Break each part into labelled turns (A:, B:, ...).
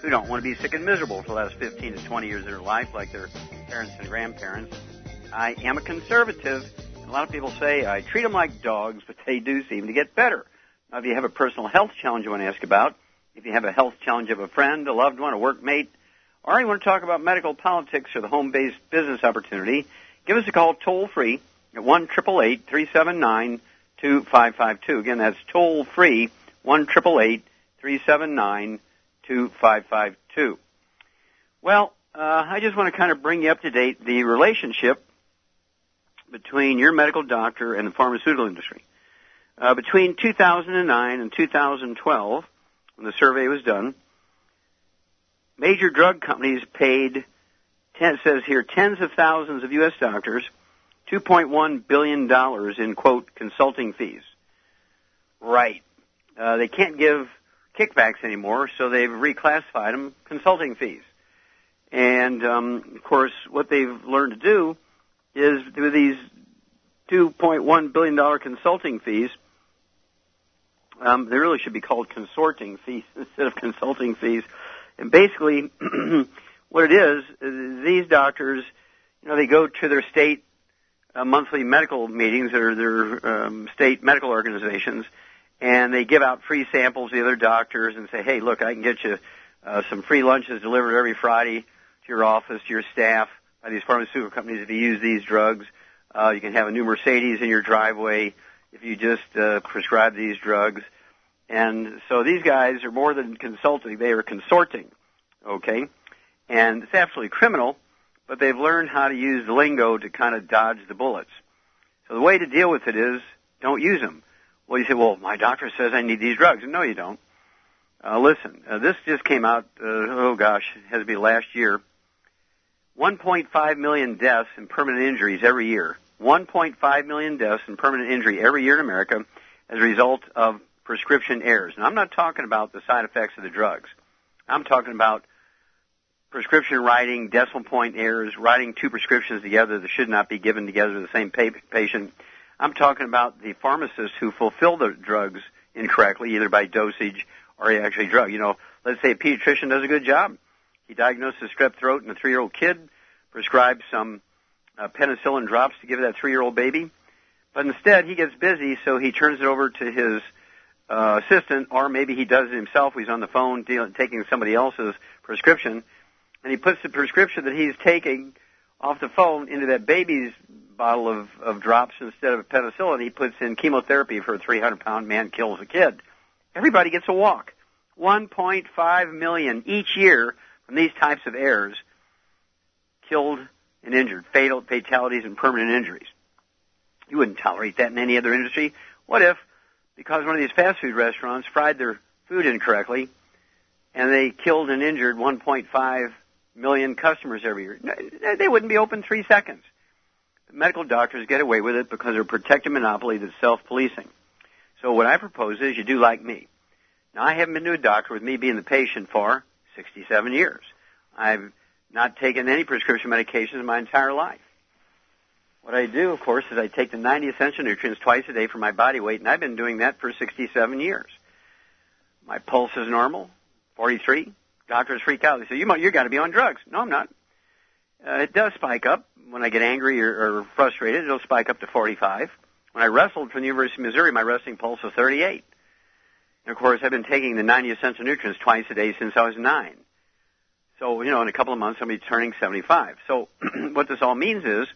A: who don't want to be sick and miserable for the last 15 to 20 years of their life like their parents and grandparents. I am a conservative. A lot of people say I treat them like dogs, but they do seem to get better. Now, if you have a personal health challenge you want to ask about, if you have a health challenge of a friend, a loved one, a workmate, or you want to talk about medical politics or the home-based business opportunity, give us a call toll free at one triple eight three seven nine two five five two. Again, that's toll free one triple eight three seven nine 2552. Well, uh, I just want to kind of bring you up to date the relationship between your medical doctor and the pharmaceutical industry. Uh, between 2009 and 2012, when the survey was done, major drug companies paid, ten, says here, tens of thousands of U.S. doctors $2.1 billion in, quote, consulting fees. Right. Uh, they can't give kickbacks anymore, so they've reclassified them consulting fees. And um, of course, what they've learned to do is with these 2.1 billion dollar consulting fees, um, they really should be called consorting fees instead of consulting fees. And basically, what it is, is these doctors, you know, they go to their state uh, monthly medical meetings or their um, state medical organizations, and they give out free samples to the other doctors and say, hey, look, I can get you uh, some free lunches delivered every Friday to your office, to your staff by these pharmaceutical companies if you use these drugs. Uh, you can have a new Mercedes in your driveway if you just uh, prescribe these drugs. And so these guys are more than consulting, they are consorting. Okay? And it's absolutely criminal, but they've learned how to use lingo to kind of dodge the bullets. So the way to deal with it is don't use them. Well, you say, well, my doctor says I need these drugs. No, you don't. Uh, listen, uh, this just came out, uh, oh gosh, it has to be last year. 1.5 million deaths and permanent injuries every year. 1.5 million deaths and permanent injury every year in America as a result of prescription errors. And I'm not talking about the side effects of the drugs. I'm talking about prescription writing, decimal point errors, writing two prescriptions together that should not be given together to the same patient, I'm talking about the pharmacists who fulfill the drugs incorrectly, either by dosage or actually drug. You know, let's say a pediatrician does a good job. He diagnoses strep throat in a three-year-old kid, prescribes some uh, penicillin drops to give that three-year-old baby, but instead he gets busy, so he turns it over to his uh, assistant, or maybe he does it himself. He's on the phone dealing, taking somebody else's prescription, and he puts the prescription that he's taking off the phone into that baby's bottle of, of drops instead of penicillin, he puts in chemotherapy for a 300 pound man kills a kid. Everybody gets a walk. 1.5 million each year from these types of errors killed and injured, fatal fatalities and permanent injuries. You wouldn't tolerate that in any other industry. What if, because one of these fast food restaurants fried their food incorrectly, and they killed and injured 1.5 million customers every year? They wouldn't be open three seconds medical doctors get away with it because they're protecting monopoly that's self-policing. So what I propose is you do like me. Now I haven't been to a doctor with me being the patient for 67 years. I've not taken any prescription medications in my entire life. What I do, of course, is I take the 90 essential nutrients twice a day for my body weight, and I've been doing that for 67 years. My pulse is normal, 43. Doctors freak out. They say, you, you got to be on drugs. No, I'm not. Uh, it does spike up when I get angry or, or frustrated. It'll spike up to 45. When I wrestled from the University of Missouri, my resting pulse was 38. And of course, I've been taking the 90 essential nutrients twice a day since I was nine. So, you know, in a couple of months, to be turning 75. So, what this all means is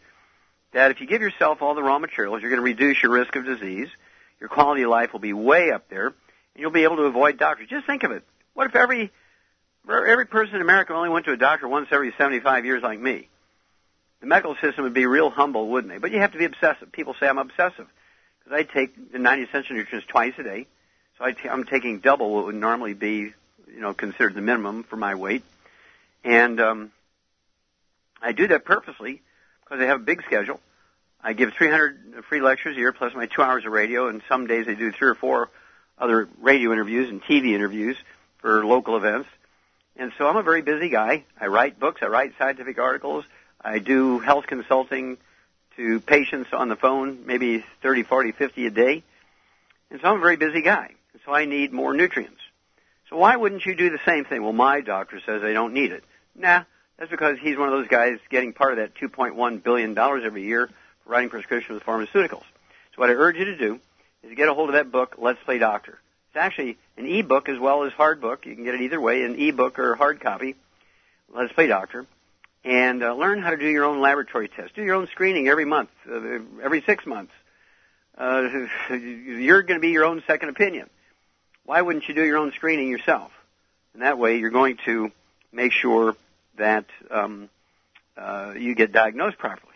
A: that if you give yourself all the raw materials, you're going to reduce your risk of disease. Your quality of life will be way up there, and you'll be able to avoid doctors. Just think of it. What if every every person in America only went to a doctor once every 75 years like me? The medical system would be real humble, wouldn't they? But you have to be obsessive. People say I'm obsessive because I take the 90 essential nutrients twice a day. So I t- I'm taking double what would normally be, you know, considered the minimum for my weight. And um, I do that purposely because I have a big schedule. I give 300 free lectures a year plus my two hours of radio, and some days I do three or four other radio interviews and TV interviews for local events. And so I'm a very busy guy. I write books, I write scientific articles, I do health consulting to patients on the phone, maybe 30, 40, 50 a day. And so I'm a very busy guy. So I need more nutrients. So why wouldn't you do the same thing? Well, my doctor says I don't need it. Nah, that's because he's one of those guys getting part of that $2.1 billion every year for writing prescriptions with pharmaceuticals. So what I urge you to do is get a hold of that book, Let's Play Doctor. It's actually an e-book as well as hard book. You can get it either way, an e-book or hard copy. Let's Play Doctor. And uh, learn how to do your own laboratory test. Do your own screening every month, uh, every six months. Uh, you're going to be your own second opinion. Why wouldn't you do your own screening yourself? And that way you're going to make sure that um, uh, you get diagnosed properly.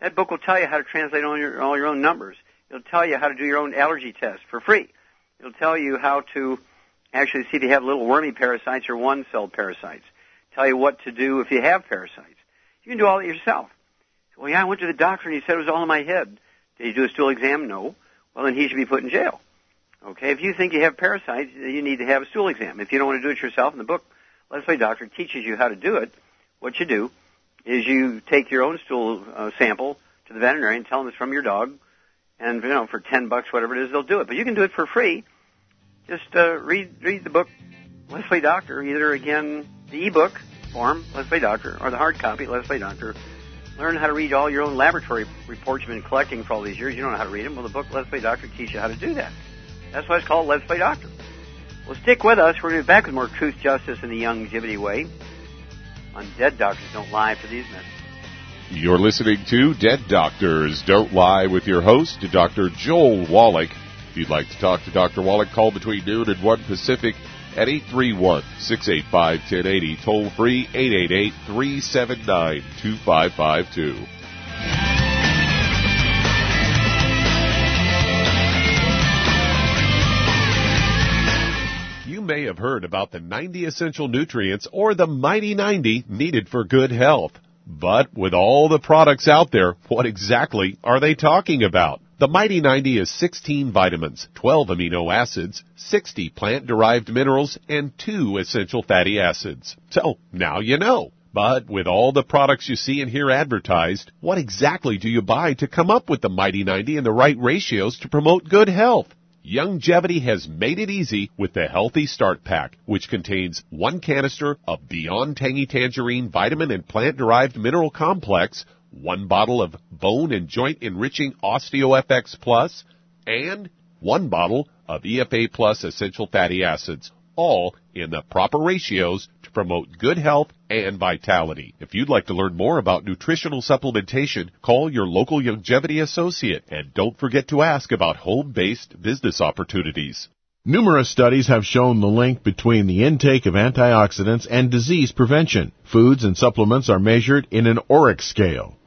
A: That book will tell you how to translate all your, all your own numbers. It'll tell you how to do your own allergy test for free. It'll tell you how to actually see if you have little wormy parasites or one-celled parasites. Tell you what to do if you have parasites. You can do all that yourself. Well, yeah, I went to the doctor and he said it was all in my head. Did he do a stool exam? No. Well, then he should be put in jail. Okay, if you think you have parasites, you need to have a stool exam. If you don't want to do it yourself, in the book, Let's Play Doctor teaches you how to do it. What you do is you take your own stool uh, sample to the veterinarian, tell them it's from your dog, and you know for ten bucks, whatever it is, they'll do it. But you can do it for free. Just uh, read read the book, Let's Play Doctor. Either again the ebook form, Let's Play Doctor, or the hard copy, Let's Play Doctor. Learn how to read all your own laboratory reports you've been collecting for all these years. You don't know how to read them. Well, the book Let's Play Doctor teaches you how to do that. That's why it's called Let's Play Doctor. Well, stick with us. We're going to be back with more truth, justice, and the Young Youngevity way on Dead Doctors Don't Lie for these men.
B: You're listening to Dead Doctors Don't Lie with your host, Dr. Joel Wallach. If you'd like to talk to Dr. Wallach, call between noon and 1 Pacific at 831-685-1080, toll free 888-379-2552. You may have heard about the 90 essential nutrients or the Mighty 90 needed for good health. But with all the products out there, what exactly are they talking about? The Mighty 90 is 16 vitamins, 12 amino acids, 60 plant-derived minerals, and 2 essential fatty acids. So, now you know. But with all the products you see and hear advertised, what exactly do you buy to come up with the Mighty 90 and the right ratios to promote good health? Youngevity has made it easy with the Healthy Start Pack, which contains one canister of Beyond Tangy Tangerine vitamin and plant-derived mineral complex, one bottle of bone and joint enriching OsteoFX Plus, and one bottle of EFA Plus essential fatty acids, all in the proper ratios to promote good health and vitality. If you'd like to learn more about nutritional supplementation, call your local Youngevity associate and don't forget to ask about home-based business opportunities.
C: Numerous studies have shown the link between the intake of antioxidants and disease prevention. Foods and supplements are measured in an ORAC scale.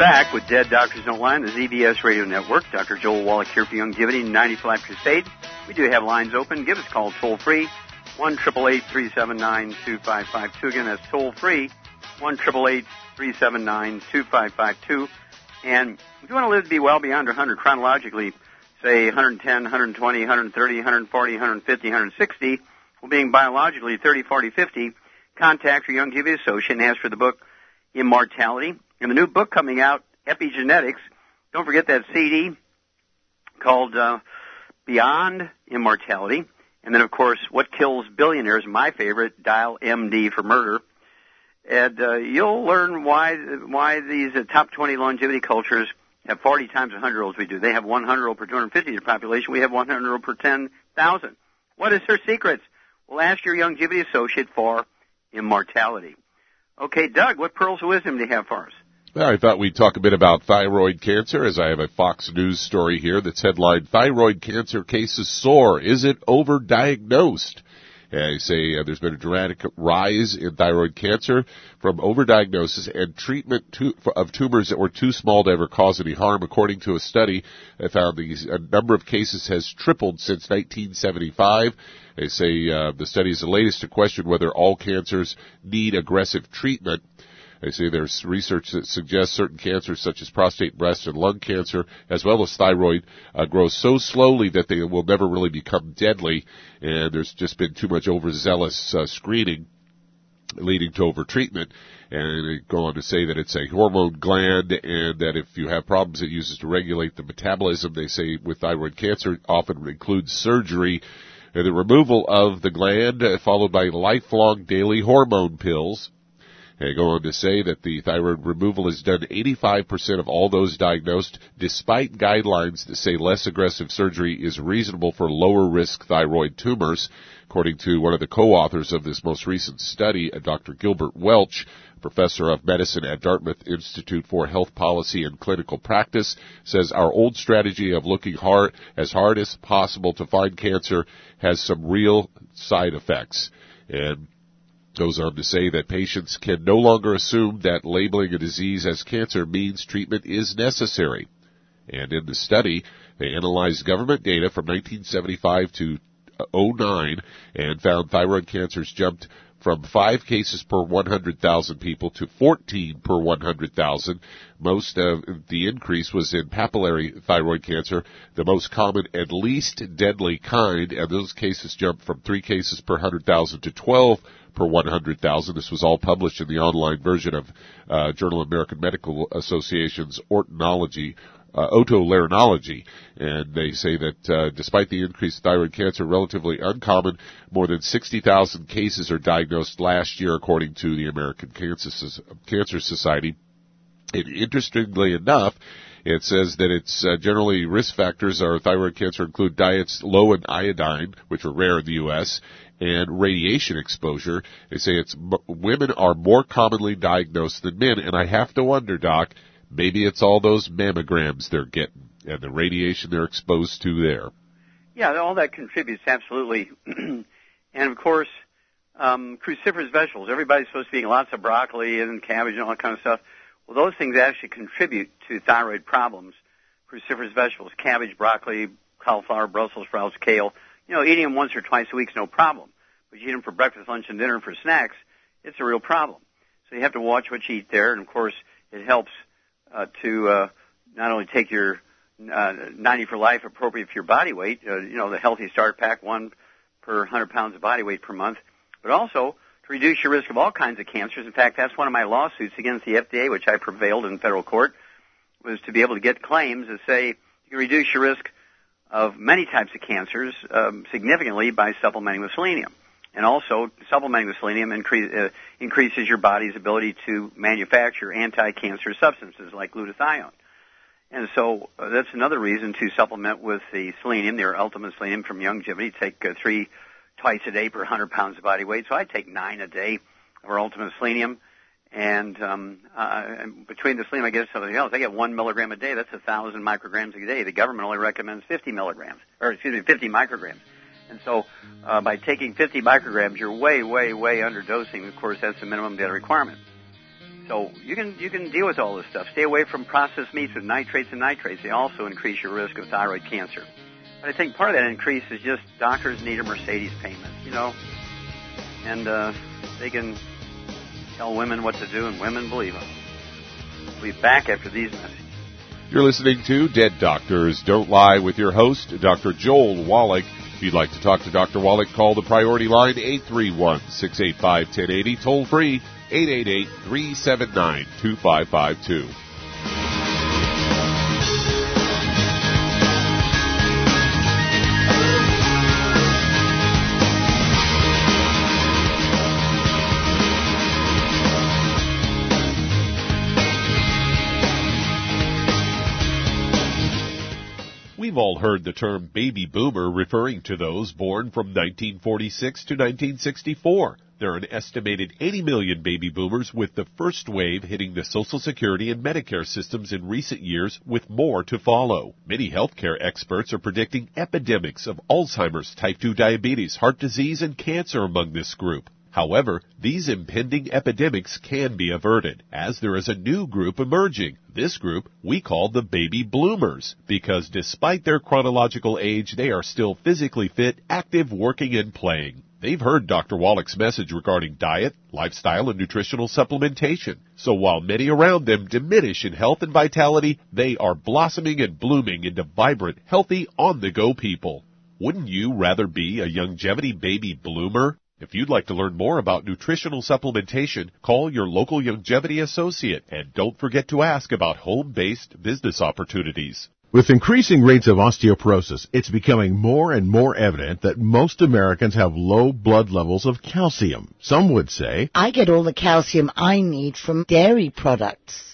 A: Back with Dead Doctors Don't Lie on the ZBS Radio Network. Dr. Joel Wallach here for Youngevity 95 Crusade. We do have lines open. Give us a call toll free, 1 379 2552. Again, that's toll free, 1 379 2552. And if you want to live to be well beyond 100 chronologically, say 110, 120, 130, 140, 150, 160, well, being biologically 30, 40, 50, contact your Youngevity associate and ask for the book Immortality. And the new book coming out, Epigenetics. Don't forget that CD called uh, Beyond Immortality. And then, of course, What Kills Billionaires, my favorite, Dial MD for Murder. And uh, you'll learn why why these uh, top 20 longevity cultures have 40 times 100 year olds we do. They have 100 year old per 250 year population. We have 100 year old per 10,000. What is their secrets? Well, ask your Youngevity associate for immortality. Okay, Doug, what pearls of wisdom do you have for us?
B: I thought we'd talk a bit about thyroid cancer as I have a Fox News story here that's headlined Thyroid Cancer Cases Soar. Is it overdiagnosed? I say uh, there's been a dramatic rise in thyroid cancer from overdiagnosis and treatment to, of tumors that were too small to ever cause any harm. According to a study, I found these a number of cases has tripled since 1975. They say uh, the study is the latest to question whether all cancers need aggressive treatment. They say there's research that suggests certain cancers such as prostate, breast, and lung cancer, as well as thyroid, uh, grow so slowly that they will never really become deadly. And there's just been too much overzealous uh, screening leading to overtreatment. And they go on to say that it's a hormone gland and that if you have problems it uses to regulate the metabolism, they say with thyroid cancer often includes surgery and the removal of the gland uh, followed by lifelong daily hormone pills. They go on to say that the thyroid removal is done 85% of all those diagnosed, despite guidelines that say less aggressive surgery is reasonable for lower risk thyroid tumors. According to one of the co-authors of this most recent study, uh, Dr. Gilbert Welch, professor of medicine at Dartmouth Institute for Health Policy and Clinical Practice, says our old strategy of looking hard as hard as possible to find cancer has some real side effects. And goes on to say that patients can no longer assume that labeling a disease as cancer means treatment is necessary. And in the study, they analyzed government data from 1975 to 09 and found thyroid cancers jumped from 5 cases per 100,000 people to 14 per 100,000. Most of the increase was in papillary thyroid cancer, the most common and least deadly kind, and those cases jumped from 3 cases per 100,000 to 12 per 100,000. This was all published in the online version of uh, Journal of American Medical Association's Ortonology uh, otolaryngology, and they say that uh, despite the increased thyroid cancer, relatively uncommon, more than 60,000 cases are diagnosed last year, according to the American Cancer, Cancer Society. And interestingly enough, it says that it's uh, generally risk factors are thyroid cancer include diets low in iodine, which are rare in the U.S., and radiation exposure. They say it's women are more commonly diagnosed than men, and I have to wonder, Doc, maybe it's all those mammograms they're getting and the radiation they're exposed to there.
A: Yeah, all that contributes absolutely, and of course, um, cruciferous vegetables. Everybody's supposed to be eating lots of broccoli and cabbage and all that kind of stuff. Well, those things actually contribute to thyroid problems. Cruciferous vegetables, cabbage, broccoli, cauliflower, Brussels sprouts, kale. You know, eating them once or twice a week is no problem. But you eat them for breakfast, lunch, and dinner and for snacks, it's a real problem. So you have to watch what you eat there, and of course, it helps uh, to uh, not only take your uh, 90 for life appropriate for your body weight, uh, you know, the healthy start pack, one per 100 pounds of body weight per month, but also to reduce your risk of all kinds of cancers. In fact, that's one of my lawsuits against the FDA, which I prevailed in federal court, was to be able to get claims that say you reduce your risk of many types of cancers um, significantly by supplementing with selenium. And also, supplementing with selenium increase, uh, increases your body's ability to manufacture anti-cancer substances like glutathione. And so uh, that's another reason to supplement with the selenium, their ultimate selenium from Youngevity. Take uh, three twice a day per 100 pounds of body weight. So I take nine a day of our ultimate selenium. And um, uh, between the selenium, I get something else. I get one milligram a day. That's a thousand micrograms a day. The government only recommends 50 milligrams, or excuse me, 50 micrograms. And so, uh, by taking 50 micrograms, you're way, way, way underdosing. Of course, that's the minimum daily requirement. So you can you can deal with all this stuff. Stay away from processed meats with nitrates and nitrates. They also increase your risk of thyroid cancer. But I think part of that increase is just doctors need a Mercedes payment, you know, and uh, they can tell women what to do, and women believe them. We'll be back after these messages.
B: You're listening to Dead Doctors Don't Lie with your host, Dr. Joel Wallach. If you'd like to talk to Dr. Wallach, call the priority line 831-685-1080, toll free 888-379-2552. We've all heard the term baby boomer referring to those born from 1946 to 1964. There are an estimated 80 million baby boomers with the first wave hitting the Social Security and Medicare systems in recent years with more to follow. Many healthcare experts are predicting epidemics of Alzheimer's, type 2 diabetes, heart disease, and cancer among this group. However, these impending epidemics can be averted, as there is a new group emerging. This group we call the baby bloomers, because despite their chronological age, they are still physically fit, active, working, and playing. They've heard Dr. Wallach's message regarding diet, lifestyle, and nutritional supplementation. So while many around them diminish in health and vitality, they are blossoming and blooming into vibrant, healthy, on-the-go people. Wouldn't you rather be a Youngevity baby bloomer? If you'd like to learn more about nutritional supplementation, call your local Youngevity associate and don't forget to ask about home-based business opportunities.
C: With increasing rates of osteoporosis, it's becoming more and more evident that most Americans have low blood levels of calcium. Some would say,
D: I get all the calcium I need from dairy products.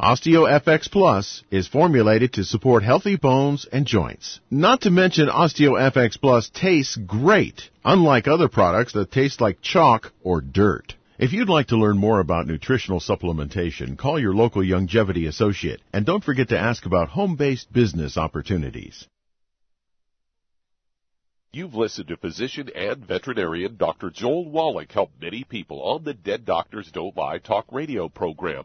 C: OsteoFX Plus is formulated to support healthy bones and joints. Not to mention OsteoFX Plus tastes great, unlike other products that taste like chalk or dirt. If you'd like to learn more about nutritional supplementation, call your local Youngevity associate and don't forget to ask about home-based business opportunities.
B: You've listened to physician and veterinarian Dr. Joel Wallach help many people on the Dead Doctors Don't Lie talk radio program.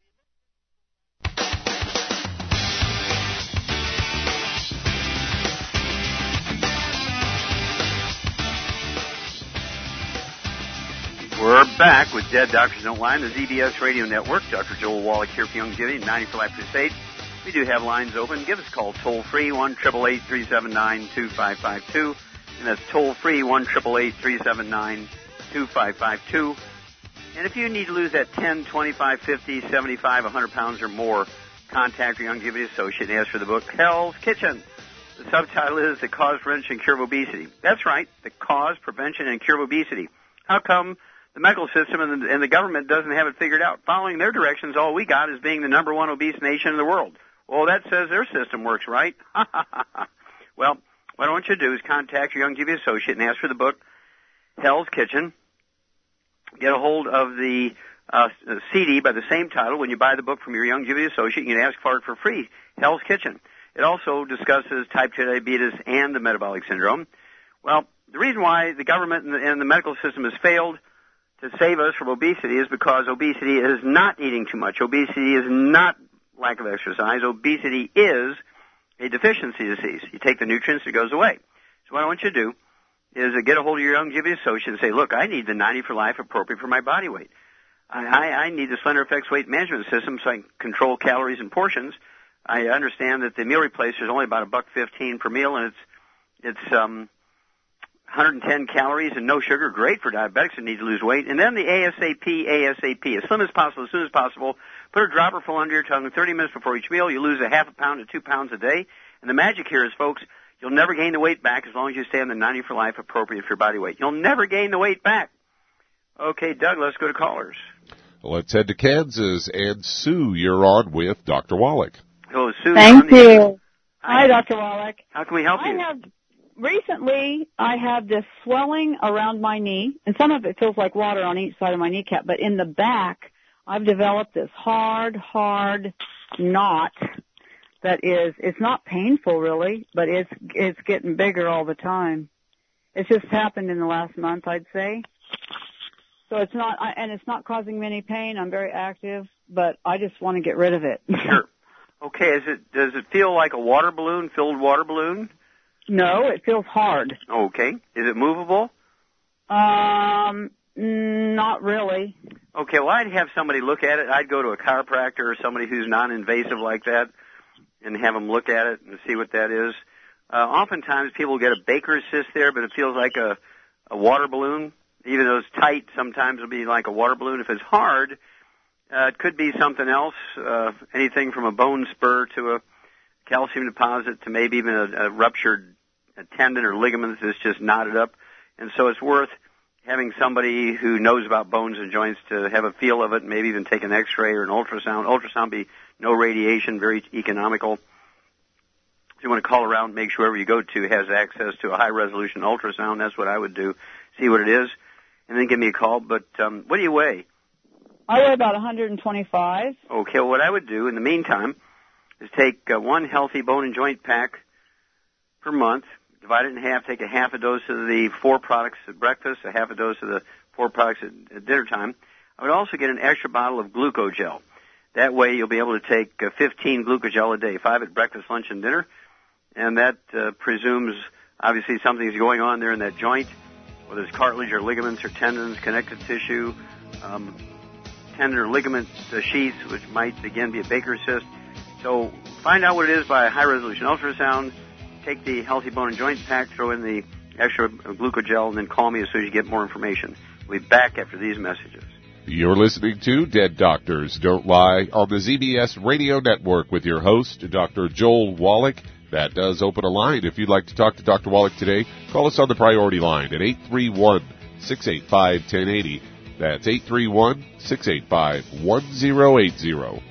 A: Back with Dead Doctors Don't Lie on the ZBS Radio Network. Dr. Joel Wallach here for Youngevity, 90 for Life Crusade. We do have lines open. Give us a call toll free, 1 379 2552. And that's toll free, 1 379 2552. And if you need to lose that 10, 25, 50, 75, 100 pounds or more, contact your Youngevity Associate and ask for the book Hell's Kitchen. The subtitle is The Cause, Prevention, and Cure of Obesity. That's right, The Cause, Prevention, and Cure of Obesity. How come the medical system and the, and the government doesn't have it figured out? Following their directions, all we got is being the number one obese nation in the world. Well, that says their system works right. well, what I want you to do is contact your Youngevity Associate and ask for the book Hell's Kitchen. Get a hold of the uh, CD by the same title. When you buy the book from your Youngevity Associate, you can ask for it for free. Hell's Kitchen. It also discusses type 2 diabetes and the metabolic syndrome. Well, the reason why the government and the, and the medical system has failed, to save us from obesity is because obesity is not eating too much. Obesity is not lack of exercise. Obesity is a deficiency disease. You take the nutrients, it goes away. So what I want you to do is get a hold of your Youngevity associate and say, look, I need the 90 for life appropriate for my body weight. I, I, I need the Slender FX weight management system so I can control calories and portions. I understand that the meal replacer is only about a buck fifteen per meal, and it's it's um, 110 calories and no sugar. Great for diabetics who need to lose weight. And then the ASAP, ASAP, as slim as possible, as soon as possible. Put a dropper full under your tongue 30 minutes before each meal. You lose a half a pound to two pounds a day. And the magic here is, folks, you'll never gain the weight back as long as you stay on the 90 for life appropriate for your body weight. You'll never gain the weight back. Okay, Doug, let's go to callers.
B: Let's head to Kansas. And Sue, you're on with Dr. Wallach.
A: Hello, Sue.
E: Thank you.
A: Hi.
E: Hi, Dr. Wallach.
A: How can we help you?
E: I have recently I have this swelling around my knee, and some of it feels like water on each side of my kneecap, but in the back I've developed this hard, hard knot that is it's not painful really, but it's it's getting bigger all the time. It's just happened in the last month, I'd say. So it's not, and it's not causing me any pain. I'm very active, but I just want to get rid of it.
A: Sure. Okay, is it does it feel like a water balloon, filled water balloon?
E: No, it feels hard.
A: Okay. Is it movable?
E: Um, not really.
A: Okay, well I'd have somebody look at it. I'd go to a chiropractor or somebody who's non-invasive like that and have them look at it and see what that is. Uh, oftentimes people get a Baker's cyst there, but it feels like a, a water balloon. Even though it's tight, sometimes it'll be like a water balloon. If it's hard, uh, it could be something else, uh, anything from a bone spur to a calcium deposit to maybe even a, a ruptured a tendon or ligament that's just knotted up. And so it's worth having somebody who knows about bones and joints to have a feel of it, maybe even take an x-ray or an ultrasound. Ultrasound be no radiation, very economical. So you want to call around, make sure whoever you go to has access to a high resolution ultrasound. That's what I would do. See what it is, and then give me a call. But um, what do you weigh?
E: I weigh about 125.
A: Okay, well, what I would do in the meantime is take uh, one healthy bone and joint pack per month, divide it in half, take a half a dose of the four products at breakfast, a half a dose of the four products at, at dinner time. I would also get an extra bottle of glucogel. That way you'll be able to take uh, 15 glucogel a day, five at breakfast, lunch, and dinner. And that uh, presumes obviously something's going on there in that joint, whether it's cartilage or ligaments or tendons, connective tissue, um, tendon or ligament uh, sheaths, which might again be a Baker's cyst. So find out what it is by high resolution ultrasound. Take the healthy bone and joint pack, throw in the extra glucogel, and then call me as soon as you get more information. We'll be back after these messages.
B: You're listening to Dead Doctors Don't Lie on the ZBS Radio Network with your host, Dr. Joel Wallach. That does open a line. If you'd like to talk to Dr. Wallach today, call us on the priority line at 831 685 1080. That's 831 685 1080.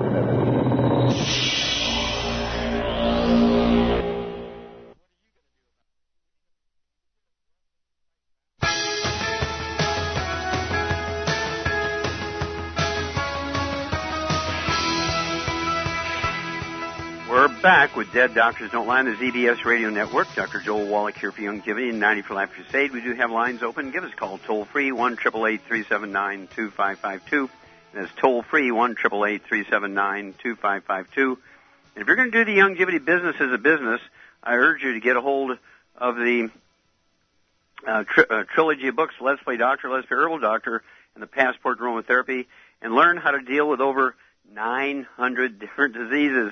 A: Back with Dead Doctors Don't Lie on the ZBS Radio Network. Dr. Joel Wallach here for Youngevity and 90 for Life Crusade. We do have lines open. Give us a call toll free, 1 379 2552. That's toll free, 1 379 2552. And if you're going to do the Youngevity business as a business, I urge you to get a hold of the uh, tri- uh, trilogy of books, Let's Play Doctor, Let's Play Herbal Doctor, and the Passport to Aromatherapy, and learn how to deal with over 900 different diseases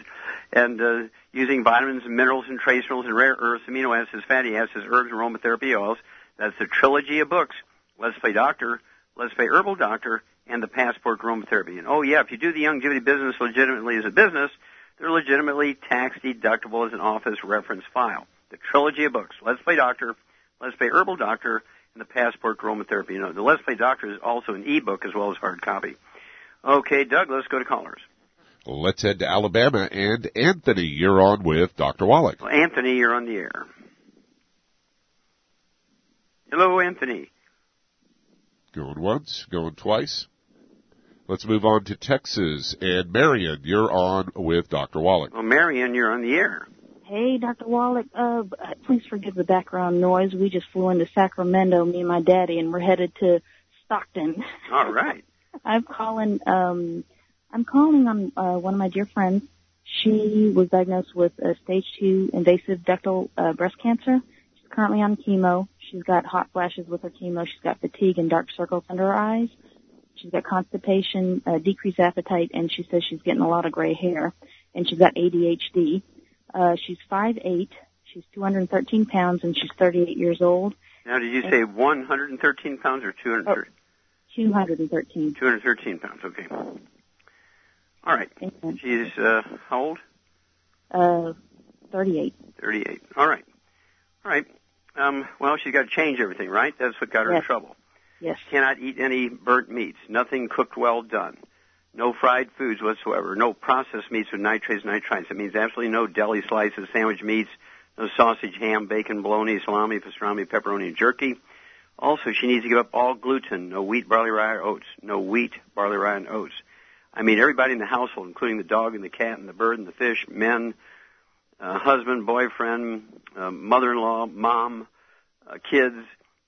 A: and uh, using vitamins and minerals and trace minerals and rare earths, amino acids, fatty acids, herbs, and aromatherapy oils. That's the trilogy of books. Let's Play Doctor, Let's Play Herbal Doctor, and the Passport Aromatherapy. And oh yeah, if you do the Youngevity business legitimately as a business, they're legitimately tax deductible as an office reference file. The trilogy of books. Let's Play Doctor, Let's Play Herbal Doctor, and the Passport Aromatherapy. You know, the Let's Play Doctor is also an ebook as well as hard copy. Okay, Doug, let's go to callers.
B: Let's head to Alabama. And Anthony, you're on with Dr. Wallach.
A: Well, Anthony, you're on the air. Hello, Anthony.
B: Going once, going twice. Let's move on to Texas. And Marion, you're on with Dr. Wallach.
A: Well, Marion, you're on the air.
F: Hey, Dr. Wallach. Uh, please forgive the background noise. We just flew into Sacramento, me and my daddy, and we're headed to Stockton.
A: All right.
F: I'm calling. Um, I'm calling on uh, one of my dear friends. She was diagnosed with a stage two invasive ductal uh, breast cancer. She's currently on chemo. She's got hot flashes with her chemo. She's got fatigue and dark circles under her eyes. She's got constipation, uh, decreased appetite, and she says she's getting a lot of gray hair. And she's got ADHD. Uh, she's five eight. She's 213 pounds, and she's 38 years old.
A: Now, did you and say 113 pounds or 230?
F: 213.
A: 213 pounds, okay. All right. She's uh, how old?
F: Uh, 38.
A: 38. All right. All right. Um, well, she's got to change everything, right? That's what got her
F: yes.
A: in trouble.
F: Yes.
A: She cannot eat any burnt meats. Nothing cooked well done. No fried foods whatsoever. No processed meats with nitrates, and nitrites. It means absolutely no deli slices, sandwich meats, no sausage, ham, bacon, bologna, salami, pastrami, pepperoni, and jerky. Also, she needs to give up all gluten, no wheat, barley, rye, or oats. No wheat, barley, rye, and oats. I mean, everybody in the household, including the dog and the cat and the bird and the fish, men, uh, husband, boyfriend, uh, mother-in-law, mom, uh, kids,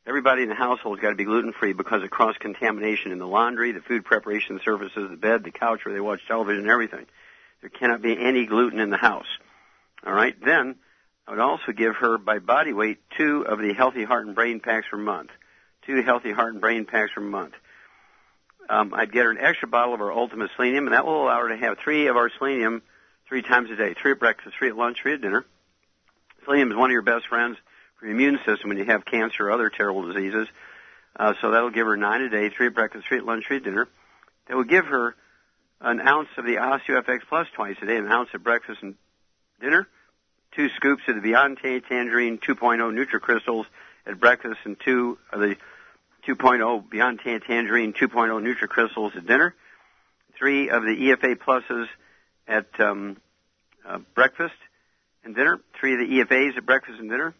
A: everybody in the household's got to be gluten-free because of cross-contamination in the laundry, the food preparation surfaces, the bed, the couch where they watch television, everything. There cannot be any gluten in the house. All right. Then I would also give her by body weight two of the healthy heart and brain packs per month two healthy heart and brain packs per month. um, I'd get her an extra bottle of our Ultimate Selenium, and that will allow her to have three of our Selenium three times a day, three at breakfast, three at lunch, three at dinner. Selenium is one of your best friends for your immune system when you have cancer or other terrible diseases. Uh, so that'll give her nine a day, three at breakfast, three at lunch, three at dinner. That will give her an ounce of the OsteoFX Plus twice a day, an ounce at breakfast and dinner, two scoops of the Beyond Tangerine 2.0 NutriCrystals at breakfast, and two of the 2.0 Beyond Tangerine 2.0 NutriCrystals at dinner, three of the EFA Pluses at um, uh, breakfast and dinner, three of the EFAs at breakfast and dinner.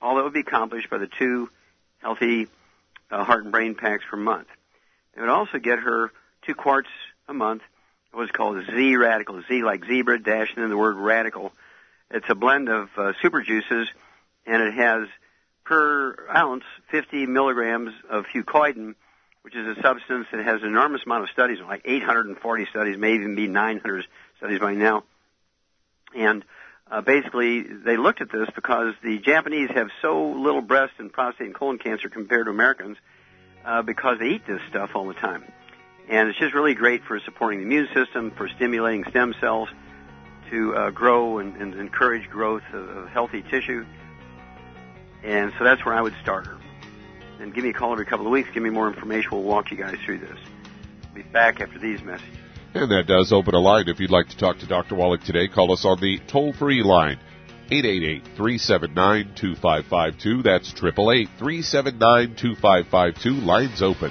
A: All that would be accomplished by the two healthy uh, heart and brain packs per month. It would also get her two quarts a month what's called Z Radical. Z like zebra, dash and then the word radical. It's a blend of uh, super juices, and it has per ounce 50 milligrams of fucoidan, which is a substance that has an enormous amount of studies, like 840 studies, may even be 900 studies by now. And uh, basically, they looked at this because the Japanese have so little breast and prostate and colon cancer compared to Americans uh, because they eat this stuff all the time. And it's just really great for supporting the immune system, for stimulating stem cells to uh, grow and, and encourage growth of, of healthy tissue. And so that's where I would start her. And give me a call every couple of weeks. Give me more information. We'll walk you guys through this. I'll be back after these messages.
B: And that does open a line. If you'd like to talk to Dr. Wallach today, call us on the toll-free line. 888-379-2552. That's 888-379-2552. Lines open.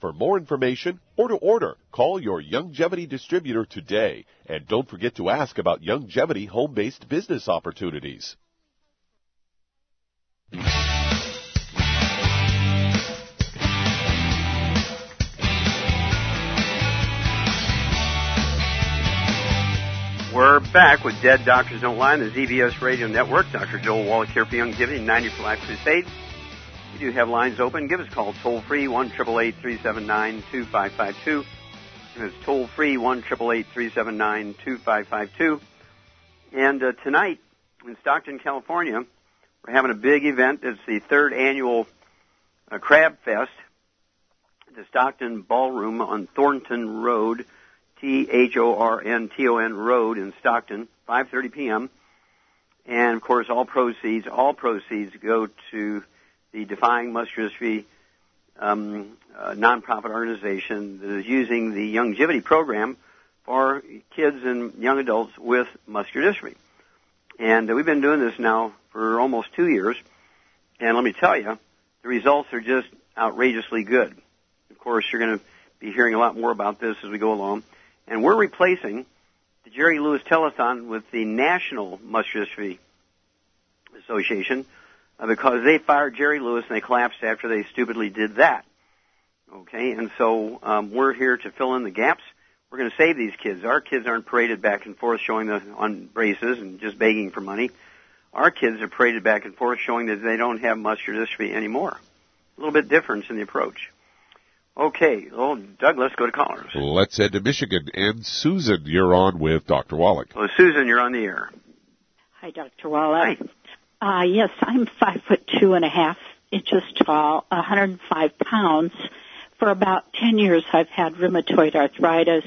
G: For more information or to order, call your Youngevity distributor today. And don't forget to ask about Youngevity home based business opportunities.
A: We're back with Dead Doctors Don't Lie on the ZBS Radio Network. Dr. Joel Wallach here for Youngevity, 90 for Life Crusade. We do have lines open. Give us a call toll free, 1 379 2552. It's toll free, 1 379 2552. And uh, tonight in Stockton, California, we're having a big event. It's the third annual uh, Crab Fest at the Stockton Ballroom on Thornton Road. T H O R N T O N Road in Stockton, 5:30 p.m. And of course, all proceeds all proceeds go to the Defying Muscular um, uh, nonprofit organization that is using the Youngevity program for kids and young adults with muscular dystrophy. And uh, we've been doing this now for almost two years. And let me tell you, the results are just outrageously good. Of course, you're going to be hearing a lot more about this as we go along. And we're replacing the Jerry Lewis Telethon with the National Muscular Dystrophy Association because they fired Jerry Lewis and they collapsed after they stupidly did that. Okay, and so um, we're here to fill in the gaps. We're going to save these kids. Our kids aren't paraded back and forth showing the on braces and just begging for money. Our kids are paraded back and forth showing that they don't have muscular dystrophy anymore. A little bit difference in the approach. Okay, well, Doug, let's go to callers.
H: Let's head to Michigan. And Susan, you're on with Dr. Wallach.
A: Well, Susan, you're on the air.
I: Hi, Dr. Wallach. Hi. Uh, yes, I'm five foot two and a half inches tall, 105 pounds. For about 10 years, I've had rheumatoid arthritis.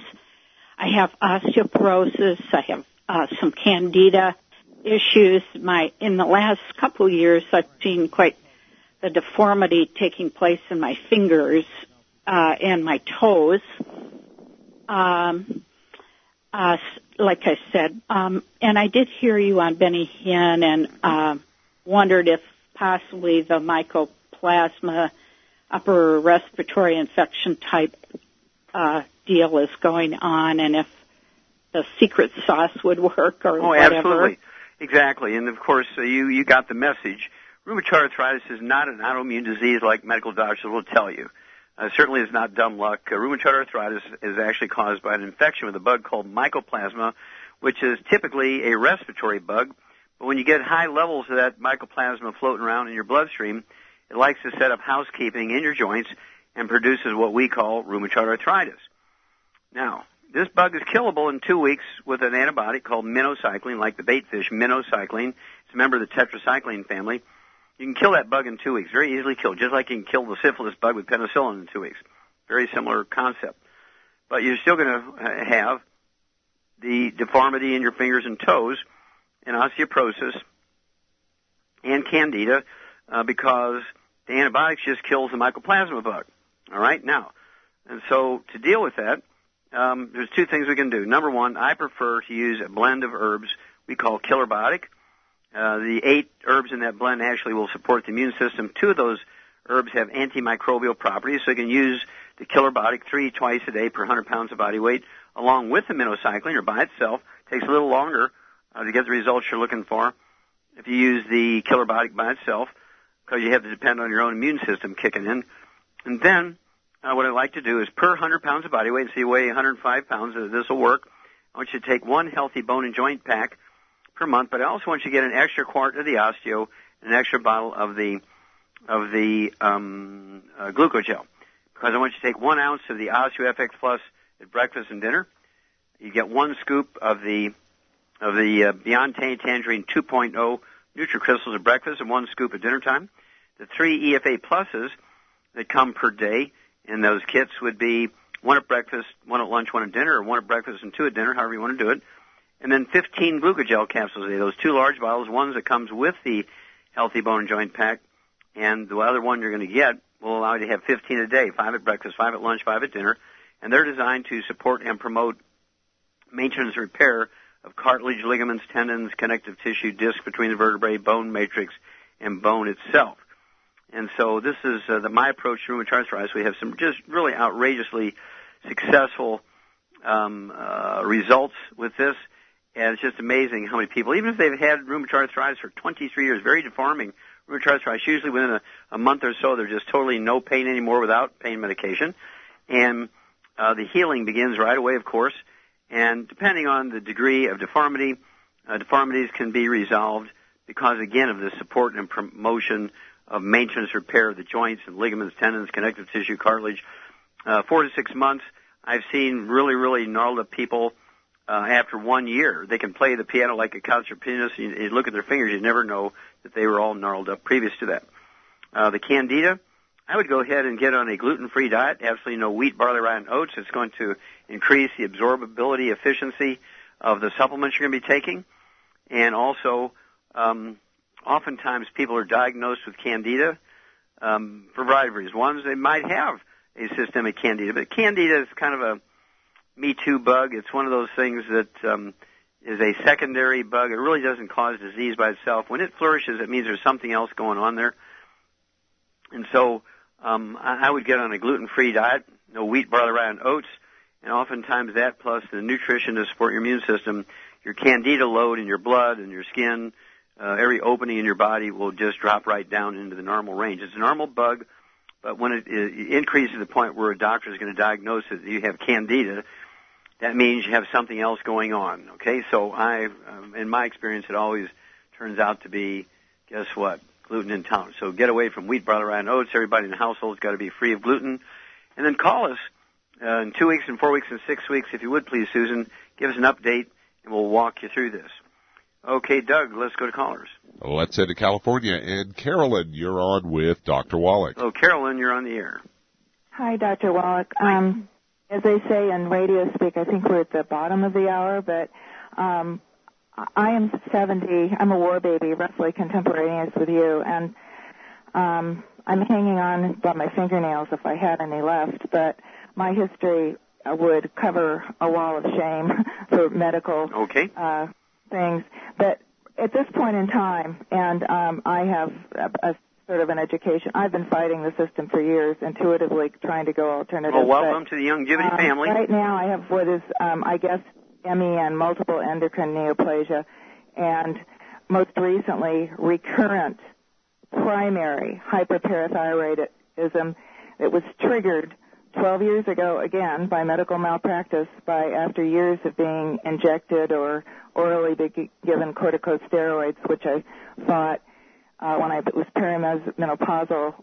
I: I have osteoporosis. I have uh, some candida issues. My in the last couple years, I've seen quite the deformity taking place in my fingers uh, and my toes. Um, uh, like I said, um, and I did hear you on Benny Hinn and uh, wondered if possibly the mycoplasma upper respiratory infection type uh, deal is going on, and if the secret sauce would work or
A: oh,
I: whatever.
A: absolutely, exactly. And of course, uh, you you got the message. Rheumatoid arthritis is not an autoimmune disease like medical doctors will tell you. Uh, certainly is not dumb luck. Uh, rheumatoid arthritis is actually caused by an infection with a bug called mycoplasma, which is typically a respiratory bug. But when you get high levels of that mycoplasma floating around in your bloodstream, it likes to set up housekeeping in your joints and produces what we call rheumatoid arthritis. Now, this bug is killable in two weeks with an antibiotic called minocycline, like the bait fish, minocycline. It's a member of the tetracycline family. You can kill that bug in two weeks, very easily killed, just like you can kill the syphilis bug with penicillin in two weeks. Very similar concept. But you're still going to have the deformity in your fingers and toes, and osteoporosis, and candida, uh, because the antibiotics just kills the mycoplasma bug. All right, now, and so to deal with that, um, there's two things we can do. Number one, I prefer to use a blend of herbs we call killer biotic uh, the eight herbs in that blend actually will support the immune system. Two of those herbs have antimicrobial properties, so you can use the killer three twice a day per 100 pounds of body weight, along with the minocycline or by itself. Takes a little longer uh, to get the results you're looking for if you use the killer biotic by itself, because you have to depend on your own immune system kicking in. And then, uh, what I like to do is per 100 pounds of body weight, so you weigh 105 pounds, uh, this will work. I want you to take one healthy bone and joint pack per month, but I also want you to get an extra quart of the osteo an extra bottle of the of the um, uh, glucogel because I want you to take one ounce of the Osteo FX Plus at breakfast and dinner. You get one scoop of the of the uh, Beyond Tangerine 2.0 NutriCrystals at breakfast and one scoop at dinner time. The three EFA pluses that come per day in those kits would be one at breakfast, one at lunch, one at dinner, or one at breakfast and two at dinner, however you want to do it and then 15 glucogel capsules a day. Those two large bottles, ones that comes with the Healthy Bone and Joint Pack, and the other one you're going to get will allow you to have 15 a day, five at breakfast, five at lunch, five at dinner, and they're designed to support and promote maintenance repair of cartilage, ligaments, tendons, connective tissue, disc between the vertebrae, bone matrix, and bone itself. And so this is uh, the, my approach to rheumatoid arthritis. We have some just really outrageously successful um, uh, results with this. And it's just amazing how many people, even if they've had rheumatoid arthritis for 23 years, very deforming rheumatoid arthritis, usually within a, a month or so, they're just totally no pain anymore without pain medication. And uh, the healing begins right away, of course. And depending on the degree of deformity, uh, deformities can be resolved because, again, of the support and promotion of maintenance repair of the joints and ligaments, tendons, connective tissue, cartilage. Uh, four to six months, I've seen really, really gnarled up people uh, after one year. They can play the piano like a concert pianist. You, you look at their fingers, you never know that they were all gnarled up previous to that. Uh, the candida, I would go ahead and get on a gluten-free diet. Absolutely no wheat, barley, rye, and oats. It's going to increase the absorbability efficiency of the supplements you're going to be taking. And also, um, oftentimes people are diagnosed with candida um, for of reasons. One is they might have a systemic candida, but candida is kind of a me Too bug. It's one of those things that um, is a secondary bug. It really doesn't cause disease by itself. When it flourishes, it means there's something else going on there. And so um, I, I would get on a gluten-free diet, no wheat, barley, rye, and oats, and oftentimes that plus the nutrition to support your immune system, your candida load in your blood and your skin, uh, every opening in your body will just drop right down into the normal range. It's a normal bug, but when it, it increases to the point where a doctor is going to diagnose that you have candida, that means you have something else going on. Okay, so I, um, in my experience, it always turns out to be, guess what, gluten intolerant. So get away from wheat, barley, rye, and oats. Everybody in the household's got to be free of gluten, and then call us uh, in two weeks, and four weeks, and six weeks, if you would please, Susan. Give us an update, and we'll walk you through this. Okay, Doug, let's go to callers.
B: Let's head to California. And Carolyn, you're on with Dr. Wallach.
A: Oh, Carolyn, you're on the air.
J: Hi, Dr. Wallach. Um, as they say in radio speak, I think we're at the bottom of the hour, but um, I am 70. I'm a war baby, roughly contemporaneous with you, and um, I'm hanging on by my fingernails if I had any left. But my history would cover a wall of shame for medical
A: okay.
J: uh, things. But at this point in time, and um, I have a, a sort of an education. I've been fighting the system for years, intuitively trying to go alternative.
A: Well, welcome but, to the Youngevity
J: um,
A: family.
J: Right now, I have what is, um, I guess, MEN, multiple endocrine neoplasia, and most recently, recurrent primary hyperparathyroidism that was triggered 12 years ago again by medical malpractice by after years of being injected or orally be given corticosteroids, which I thought uh, when I was perimenopausal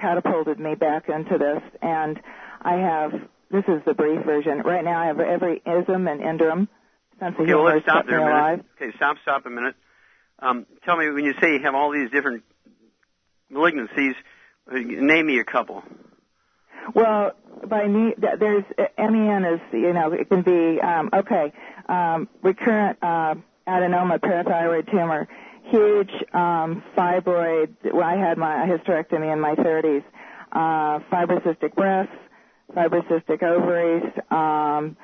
J: catapulted me back into this. And I have, this is the brief version. Right now I have every ism and indrum. Sense
A: okay, well, let's stop there a minute. Alive. Okay, stop, stop a minute. Um, tell me, when you say you have all these different malignancies, uh, name me a couple.
J: Well, by me, there's MEN is you know it can be um, okay um, recurrent uh, adenoma parathyroid tumor, huge um, fibroid. Well, I had my hysterectomy in my 30s. Uh, fibrocystic breasts, fibrocystic ovaries. Um,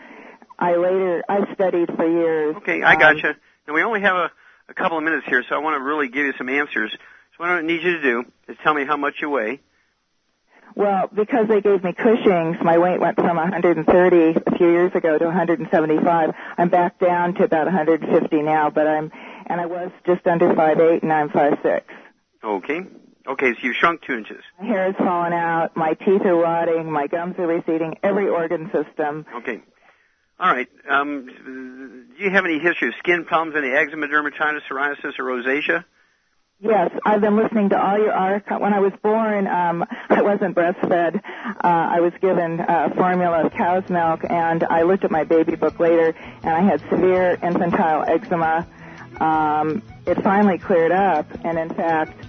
J: I later I studied for years.
A: Okay, I gotcha. Um, now we only have a, a couple of minutes here, so I want to really give you some answers. So what I need you to do is tell me how much you weigh.
J: Well, because they gave me Cushing's, my weight went from 130 a few years ago to 175. I'm back down to about 150 now, but I'm, and I was just under 5'8 and I'm 5'6.
A: Okay. Okay, so you've shrunk two inches.
J: My hair has fallen out, my teeth are rotting, my gums are receding, every organ system.
A: Okay. All right. Um, do you have any history of skin problems, any eczema, dermatitis, psoriasis, or rosacea?
J: Yes, I've been listening to all your articles. When I was born, um, I wasn't breastfed. Uh, I was given a formula of cow's milk, and I looked at my baby book later, and I had severe infantile eczema. Um, it finally cleared up, and in fact.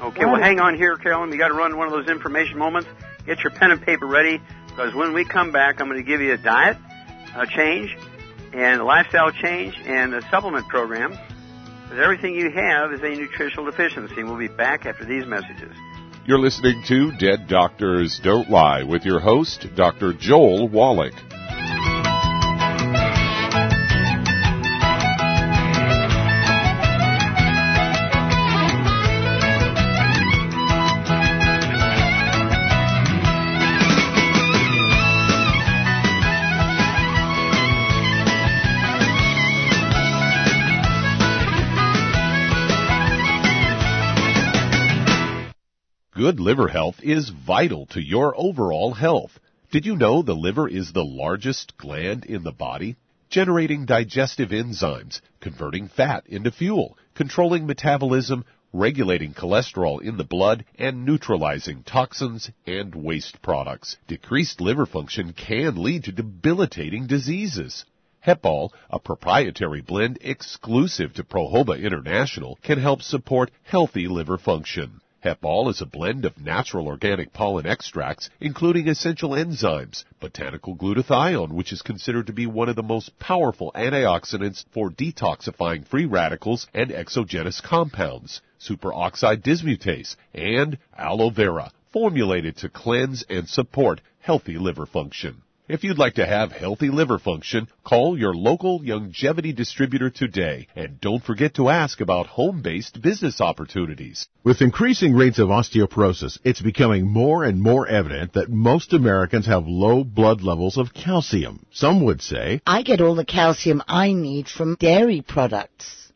A: Okay, well, hang on here, Carolyn. We got to run one of those information moments. Get your pen and paper ready, because when we come back, I'm going to give you a diet a change, and a lifestyle change, and a supplement program because everything you have is a nutritional deficiency. We'll be back after these messages.
B: You're listening to Dead Doctors Don't Lie with your host, Dr. Joel Wallach. Good liver health is vital to your overall health. Did you know the liver is the largest gland in the body? Generating digestive enzymes, converting fat into fuel, controlling metabolism, regulating cholesterol in the blood, and neutralizing toxins and waste products. Decreased liver function can lead to debilitating diseases. Hepal, a proprietary blend exclusive to Prohoba International, can help support healthy liver function. Hepal is a blend of natural organic pollen extracts, including essential enzymes, botanical glutathione, which is considered to be one of the most powerful antioxidants for detoxifying free radicals and exogenous compounds, superoxide dismutase, and aloe vera, formulated to cleanse and support healthy liver function. If you'd like to have healthy liver function, call your local Youngevity distributor today. And don't forget to ask about home-based business opportunities.
C: With increasing rates of osteoporosis, it's becoming more and more evident that most Americans have low blood levels of calcium. Some would say,
D: I get all the calcium I need from dairy products.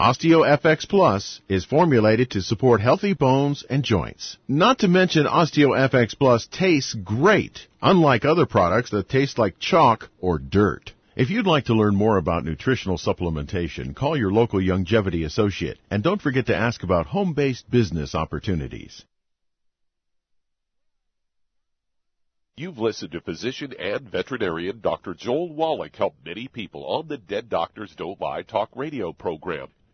C: OsteoFX Plus is formulated to support healthy bones and joints. Not to mention OsteoFX Plus tastes great, unlike other products that taste like chalk or dirt. If you'd like to learn more about nutritional supplementation, call your local Youngevity associate and don't forget to ask about home-based business opportunities.
B: You've listened to physician and veterinarian Dr. Joel Wallach help many people on the Dead Doctors Don't Lie talk radio program.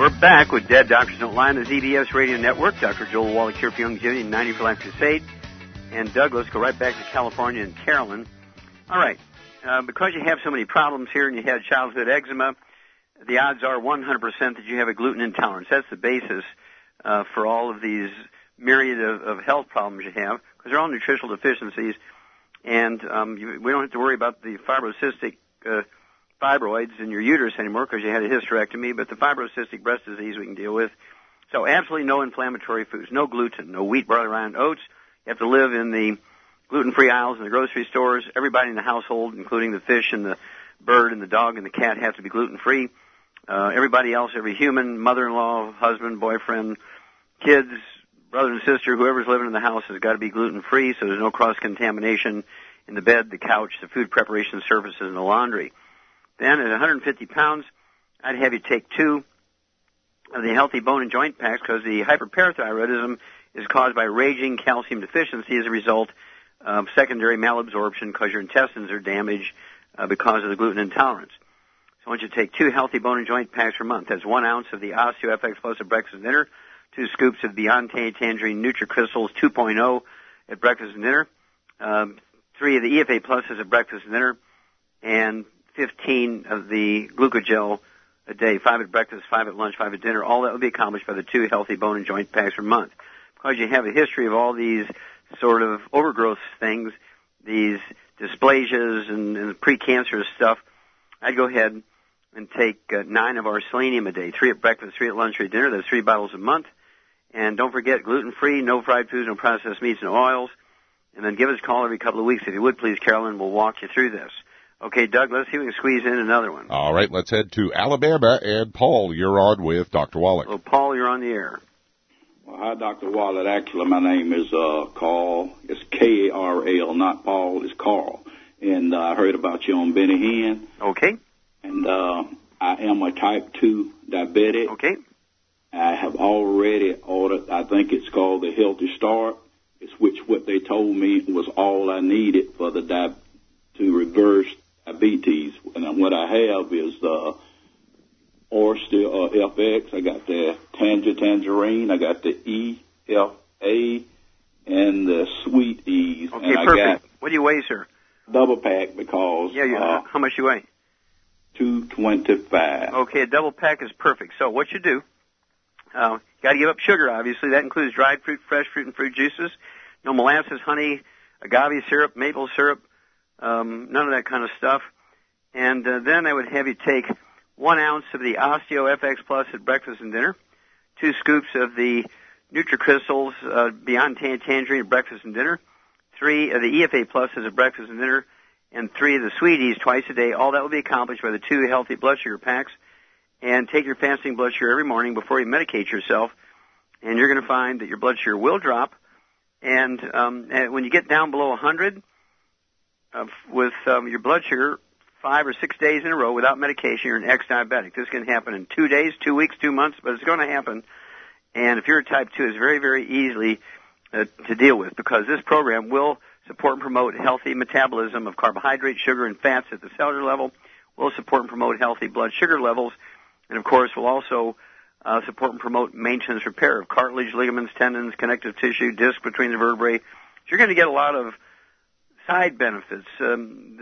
A: We're back with Dead Doctors Don't Lie on the ZBS Radio Network. Dr. Joel Wallach here for Youngevity and 90 for Life Crusade. And Doug, let's go right back to California and Carolyn. All right. Uh, because you have so many problems here and you had childhood eczema, the odds are 100% that you have a gluten intolerance. That's the basis uh, for all of these myriad of, of health problems you have because they're all nutritional deficiencies. And um, you, we don't have to worry about the fibrocystic uh, fibroids in your uterus anymore because you had a hysterectomy, but the fibrocystic breast disease we can deal with. So absolutely no inflammatory foods, no gluten, no wheat, barley, rye, and oats. You have to live in the gluten-free aisles in the grocery stores. Everybody in the household, including the fish and the bird and the dog and the cat, have to be gluten-free. Uh, everybody else, every human, mother-in-law, husband, boyfriend, kids, brother and sister, whoever's living in the house has got to be gluten-free so there's no cross-contamination in the bed, the couch, the food preparation surfaces, and the laundry. Then at 150 pounds, I'd have you take two of the healthy bone and joint packs because the hyperparathyroidism is caused by raging calcium deficiency as a result of secondary malabsorption because your intestines are damaged uh, because of the gluten intolerance. So I want you to take two healthy bone and joint packs per month. That's one ounce of the OsteoFX Plus at breakfast and dinner, two scoops of Beyond Tangerine NutriCrystals 2.0 at breakfast and dinner, um, three of the EFA Pluses at breakfast and dinner, and 15 of the glucogel a day, five at breakfast, five at lunch, five at dinner. All that would be accomplished by the two healthy bone and joint packs per month. Because you have a history of all these sort of overgrowth things, these dysplasias and, and precancerous stuff, I'd go ahead and take uh, nine of our selenium a day, three at breakfast, three at lunch, three at dinner. That's three bottles a month. And don't forget gluten-free, no fried foods, no processed meats and oils. And then give us a call every couple of weeks if you would, please, Carolyn. We'll walk you through this. Okay, Doug, let's see if we can squeeze in another one.
B: All right, let's head to Alabama. And Paul, you're on with Dr. Wallach.
A: Well, Paul, you're on the air.
K: Well, hi, Dr. Wallach. Actually, my name is uh, Carl. It's K-A-R-L, not Paul. It's Carl. And uh, I heard about you on Benny Hinn.
A: Okay.
K: And uh, I am a type 2 diabetic.
A: Okay.
K: I have already ordered, I think it's called the Healthy Start. It's which what they told me was all I needed for the di- to reverse diabetes. And what I have is the Orsteo uh, FX. I got the Tanger Tangerine. I got the EFA and the Sweet Eze.
A: Okay,
K: and
A: perfect. what do you weigh, sir?
K: double pack because
A: Yeah, you,
K: uh,
A: how much you weigh?
K: 225.
A: Okay, a double pack is perfect. So what you do, uh, you got to give up sugar. Obviously, that includes dried fruit, fresh fruit, and fruit juices. No molasses, honey, agave syrup, maple syrup, um, none of that kind of stuff. And uh, then I would have you take one ounce of the Osteo FX Plus at breakfast and dinner, two scoops of the NutriCrystals uh, Beyond Tan- Tangerine at breakfast and dinner, three of the EFA Pluses at breakfast and dinner, and three of the Sweet Eze twice a day. All that will be accomplished by the two healthy blood sugar packs. And take your fasting blood sugar every morning before you medicate yourself, and you're going to find that your blood sugar will drop. And, um, and when you get down below 100 uh, with um, your blood sugar, five or six days in a row without medication, you're an ex-diabetic. This can happen in two days, two weeks, two months, but it's going to happen. And if you're a type 2, it's very, very easily uh, to deal with because this program will support and promote healthy metabolism of carbohydrate, sugar, and fats at the cellular level, will support and promote healthy blood sugar levels, and of course will also uh, support and promote maintenance repair of cartilage, ligaments, tendons, connective tissue, disc between the vertebrae. So you're going to get a lot of side benefits um,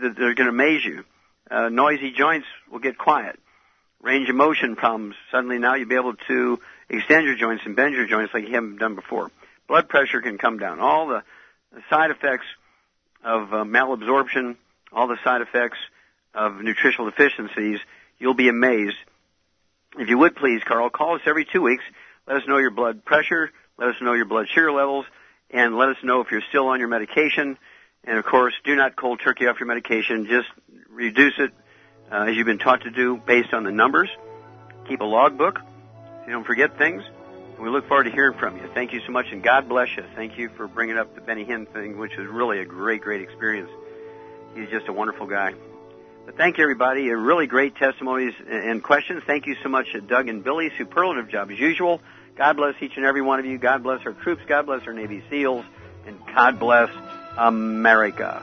A: that, are going to amaze you. Uh, noisy joints will get quiet. Range of motion problems, suddenly now you'll be able to extend your joints and bend your joints like you haven't done before. Blood pressure can come down. All the the side effects of uh, malabsorption, all the side effects of nutritional deficiencies, you'll be amazed. If you would please, Carl, call us every two weeks. Let us know your blood pressure, let us know your blood sugar levels, and let us know if you're still on your medication. And of course, do not cold turkey off your medication. Just reduce it uh, as you've been taught to do based on the numbers. Keep a logbook so you don't forget things. We look forward to hearing from you. Thank you so much, and God bless you. Thank you for bringing up the Benny Hinn thing, which was really a great, great experience. He's just a wonderful guy. But thank you, everybody. Really great testimonies and questions. Thank you so much, to Doug and Billy. Superlative job as usual. God bless each and every one of you. God bless our troops. God bless our Navy SEALs. And God bless America.